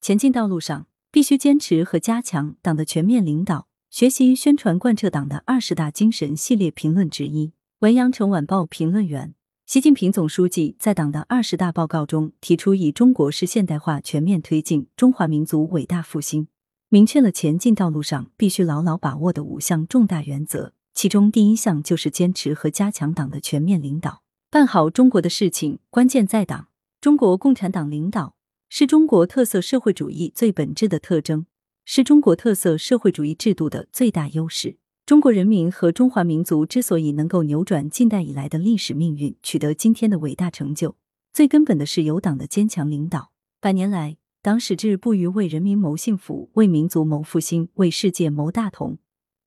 前进道路上，必须坚持和加强党的全面领导，学习宣传贯彻党的二十大精神。系列评论之一，文阳城晚报评论员：习近平总书记在党的二十大报告中提出，以中国式现代化全面推进中华民族伟大复兴，明确了前进道路上必须牢牢把握的五项重大原则。其中第一项就是坚持和加强党的全面领导，办好中国的事情，关键在党。中国共产党领导。是中国特色社会主义最本质的特征，是中国特色社会主义制度的最大优势。中国人民和中华民族之所以能够扭转近代以来的历史命运，取得今天的伟大成就，最根本的是有党的坚强领导。百年来，党矢志不渝为人民谋幸福，为民族谋复兴，为世界谋大同，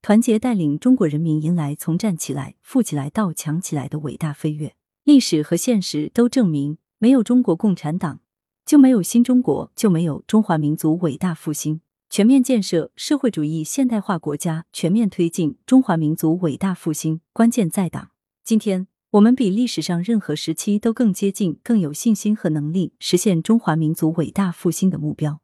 团结带领中国人民迎来从站起来、富起来到强起来的伟大飞跃。历史和现实都证明，没有中国共产党。就没有新中国，就没有中华民族伟大复兴。全面建设社会主义现代化国家，全面推进中华民族伟大复兴，关键在党。今天，我们比历史上任何时期都更接近、更有信心和能力实现中华民族伟大复兴的目标。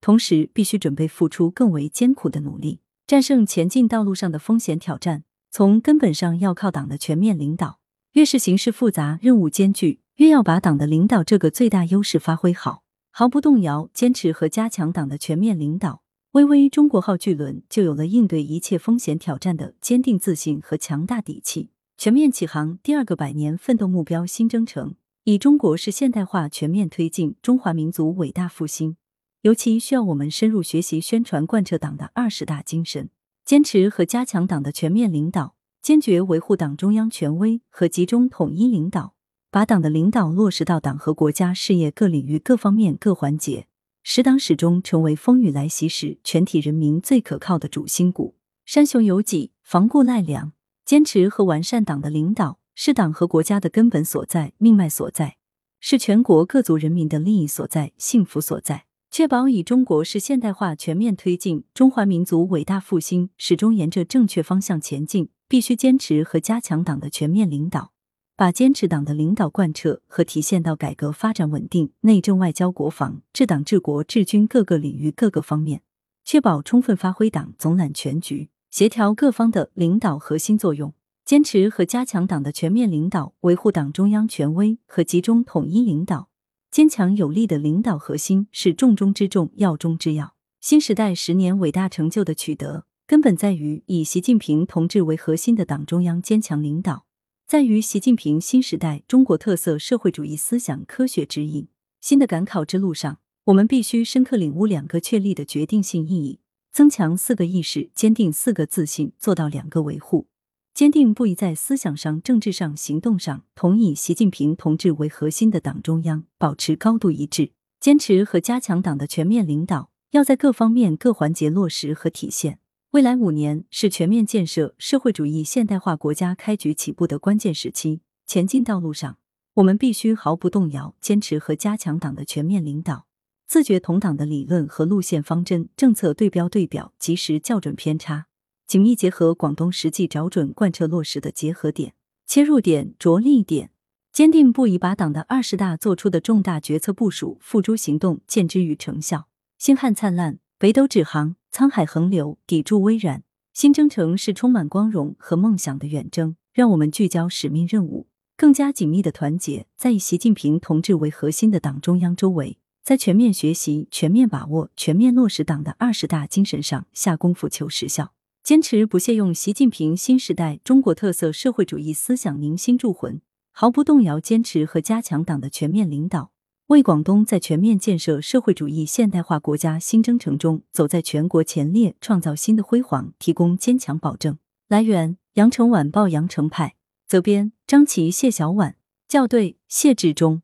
同时，必须准备付出更为艰苦的努力，战胜前进道路上的风险挑战。从根本上要靠党的全面领导。越是形势复杂、任务艰巨。越要把党的领导这个最大优势发挥好，毫不动摇坚持和加强党的全面领导，巍巍中国号巨轮就有了应对一切风险挑战的坚定自信和强大底气。全面启航第二个百年奋斗目标新征程，以中国式现代化全面推进中华民族伟大复兴，尤其需要我们深入学习宣传贯彻党的二十大精神，坚持和加强党的全面领导，坚决维护党中央权威和集中统一领导。把党的领导落实到党和国家事业各领域各方面各环节，使党始终成为风雨来袭时全体人民最可靠的主心骨。山雄有脊，防固赖粮。坚持和完善党的领导，是党和国家的根本所在、命脉所在，是全国各族人民的利益所在、幸福所在。确保以中国式现代化全面推进中华民族伟大复兴，始终沿着正确方向前进，必须坚持和加强党的全面领导。把坚持党的领导贯彻和体现到改革发展稳定、内政外交国防、治党治国治军各个领域各个方面，确保充分发挥党总揽全局、协调各方的领导核心作用，坚持和加强党的全面领导，维护党中央权威和集中统一领导，坚强有力的领导核心是重中之重、要中之要。新时代十年伟大成就的取得，根本在于以习近平同志为核心的党中央坚强领导。在于习近平新时代中国特色社会主义思想科学指引。新的赶考之路上，我们必须深刻领悟两个确立的决定性意义：增强四个意识，坚定四个自信，做到两个维护。坚定不移在思想上、政治上、行动上同以习近平同志为核心的党中央保持高度一致，坚持和加强党的全面领导，要在各方面各环节落实和体现。未来五年是全面建设社会主义现代化国家开局起步的关键时期，前进道路上，我们必须毫不动摇坚持和加强党的全面领导，自觉同党的理论和路线方针、政策对标对表，及时校准偏差，紧密结合广东实际，找准贯彻落实的结合点、切入点、着力点，坚定不移把党的二十大作出的重大决策部署付诸行动，见之于成效。星汉灿烂，北斗指航。沧海横流，砥柱微然。新征程是充满光荣和梦想的远征，让我们聚焦使命任务，更加紧密的团结在以习近平同志为核心的党中央周围，在全面学习、全面把握、全面落实党的二十大精神上下功夫求实效，坚持不懈用习近平新时代中国特色社会主义思想凝心铸魂，毫不动摇坚持和加强党的全面领导。为广东在全面建设社会主义现代化国家新征程中走在全国前列，创造新的辉煌提供坚强保证。来源：羊城晚报羊城派，责编：张琪、谢小婉，校对：谢志忠。